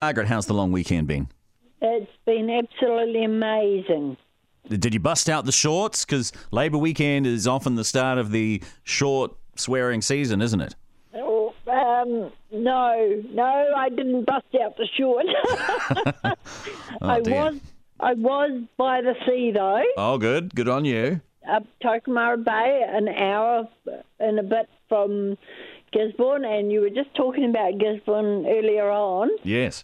Margaret, how's the long weekend been? It's been absolutely amazing. Did you bust out the shorts? Because Labour weekend is often the start of the short swearing season, isn't it? Oh, um, no, no, I didn't bust out the short. I Oh, dear. was, I was by the sea though, Oh, good. Good on you. up Tokomaru Bay, an hour and a bit from Gisborne, and you were just talking about Gisborne earlier on, Yes.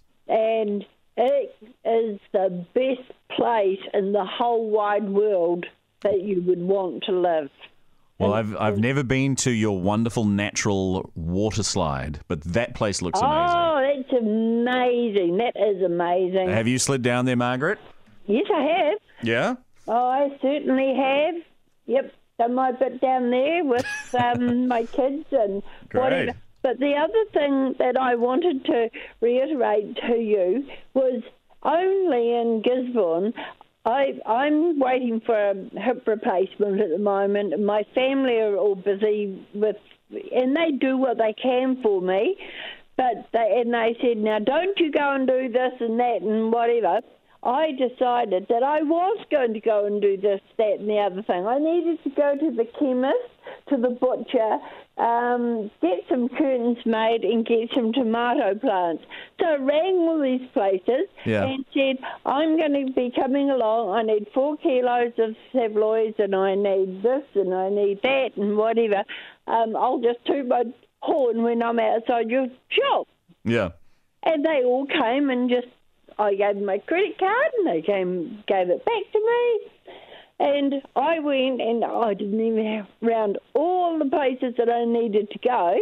And it is the best place in the whole wide world that you would want to live. Well, I've I've never been to your wonderful natural water slide, but that place looks amazing. Oh, that's amazing. That is amazing. Have you slid down there, Margaret? Yes, I have. Yeah. Oh, I certainly have. Yep, done my bit down there with um, my kids and Great. whatever. But the other thing that I wanted to reiterate to you was only in Gisborne. I, I'm waiting for a hip replacement at the moment, my family are all busy with, and they do what they can for me. But they and they said, now don't you go and do this and that and whatever. I decided that I was going to go and do this, that, and the other thing. I needed to go to the chemist, to the butcher, um, get some curtains made, and get some tomato plants. So I rang all these places Yeah. and said, I'm going to be coming along. I need four kilos of savloys, and I need this, and I need that, and whatever. Um, I'll just toot my horn when I'm outside your shop. Yeah. And they all came and just, I gave them my credit card and they came, gave it back to me. And I went and I didn't even have round all the places that I needed to go.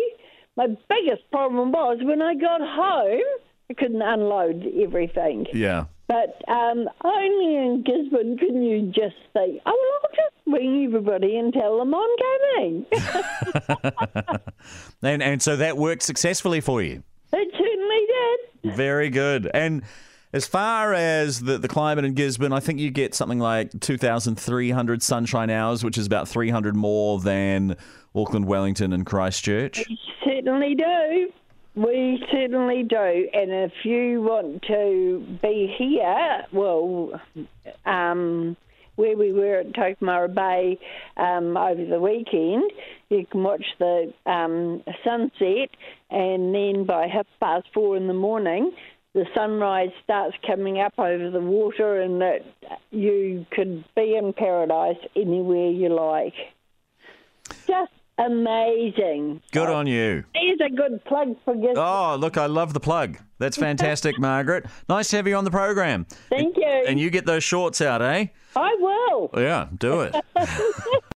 My biggest problem was when I got home, I couldn't unload everything. Yeah. But um, only in Gisborne can you just say, oh, well, I'll just ring everybody and tell them I'm coming. And and so that worked successfully for you. it certainly did. Very good. And as far as the, the climate in Gisborne, I think you get something like 2,300 sunshine hours, which is about 300 more than Auckland, Wellington, and Christchurch. Certainly do. We certainly do. And if you want to be here, well, um, where we were at Tokomaru Bay um, over the weekend, you can watch the um, sunset, and then by half past four in the morning, the sunrise starts coming up over the water, and that you could be in paradise anywhere you like. Just amazing. Good on you. Here's a good plug for Gisborne. Oh, look, I love the plug. That's fantastic, Margaret. Nice to have you on the program. Thank you. And you get those shorts out, eh? I will. Yeah, do it.